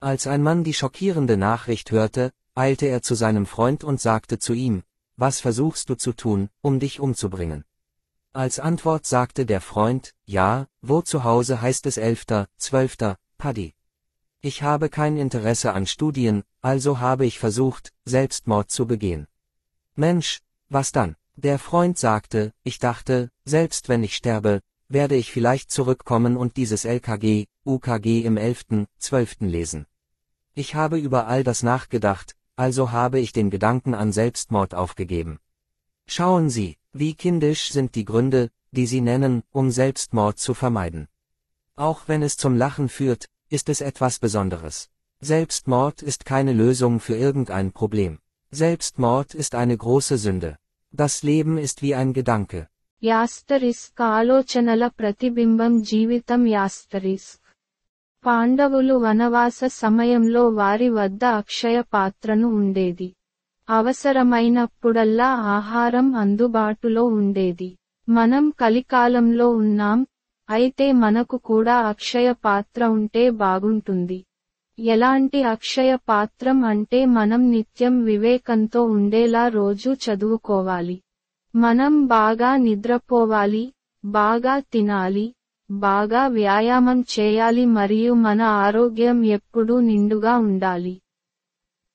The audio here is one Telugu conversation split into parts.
Als ein Mann die schockierende Nachricht hörte, eilte er zu seinem Freund und sagte zu ihm, was versuchst du zu tun, um dich umzubringen? Als Antwort sagte der Freund, ja, wo zu Hause heißt es elfter, zwölfter, Paddy. Ich habe kein Interesse an Studien, also habe ich versucht, Selbstmord zu begehen. Mensch, was dann? Der Freund sagte, ich dachte, selbst wenn ich sterbe, werde ich vielleicht zurückkommen und dieses LKG, UKG im 11., 12. lesen. Ich habe über all das nachgedacht, also habe ich den Gedanken an Selbstmord aufgegeben. Schauen Sie, wie kindisch sind die Gründe, die Sie nennen, um Selbstmord zu vermeiden. Auch wenn es zum Lachen führt, ist es etwas Besonderes. Selbstmord ist keine Lösung für irgendein Problem. Selbstmord ist eine große Sünde. Das Leben ist wie ein Gedanke. Asterisk ఆలోచనల ప్రతిబింబం జీవితం యాస్టరిస్క్ పాండవులు వనవాస సమయంలో వారి వద్ద అక్షయ పాత్రను ఉండేది. అవసరమైనప్పుడల్లా ఆహారం అందుబాటులో ఉండేది. మనం కలికాలంలో ఉన్నాం అయితే మనకు కూడా అక్షయ పాత్ర ఉంటే బాగుంటుంది. ఎలాంటి అక్షయ పాత్రం అంటే మనం నిత్యం వివేకంతో ఉండేలా రోజు చదువుకోవాలి. మనం బాగా నిద్రపోవాలి బాగా తినాలి బాగా వ్యాయామం చేయాలి మరియు మన ఆరోగ్యం ఎప్పుడూ నిండుగా ఉండాలి.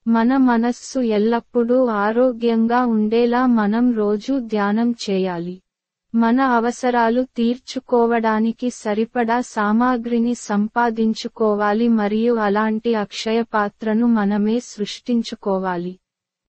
మన మనస్సు ఎల్లప్పుడూ ఆరోగ్యంగా ఉండేలా మనం రోజు ధ్యానం చేయాలి. మన అవసరాలు తీర్చుకోవడానికి సరిపడా సామాగ్రిని సంపాదించుకోవాలి మరియు అలాంటి అక్షయ పాత్రను మనమే సృష్టించుకోవాలి.